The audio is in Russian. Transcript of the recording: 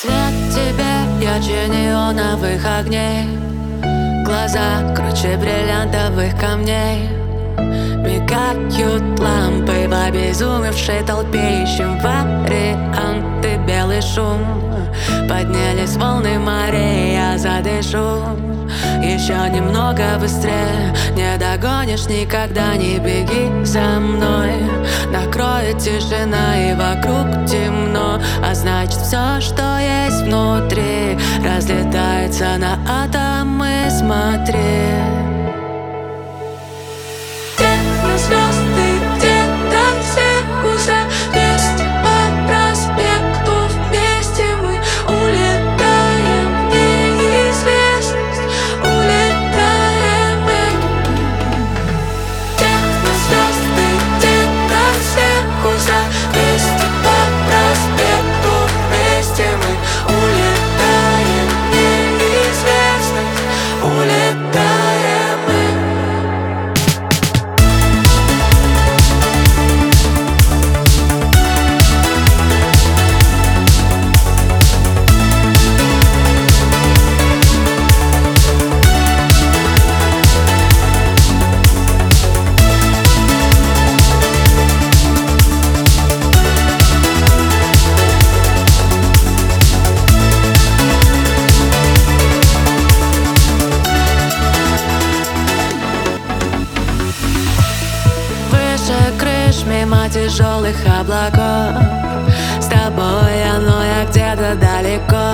Свет тебе ярче неоновых огней. Глаза круче бриллиантовых камней. Мигают лампы в обезумевшей толпе. Ищем варианты, белый шум. Поднялись волны морей, я задышу. Еще немного быстрее. Не догонишь никогда, не беги за мной. Накроет тишина и вокруг Разлетается на атомы, смотри мимо тяжелых облаков. С тобой, но я где-то далеко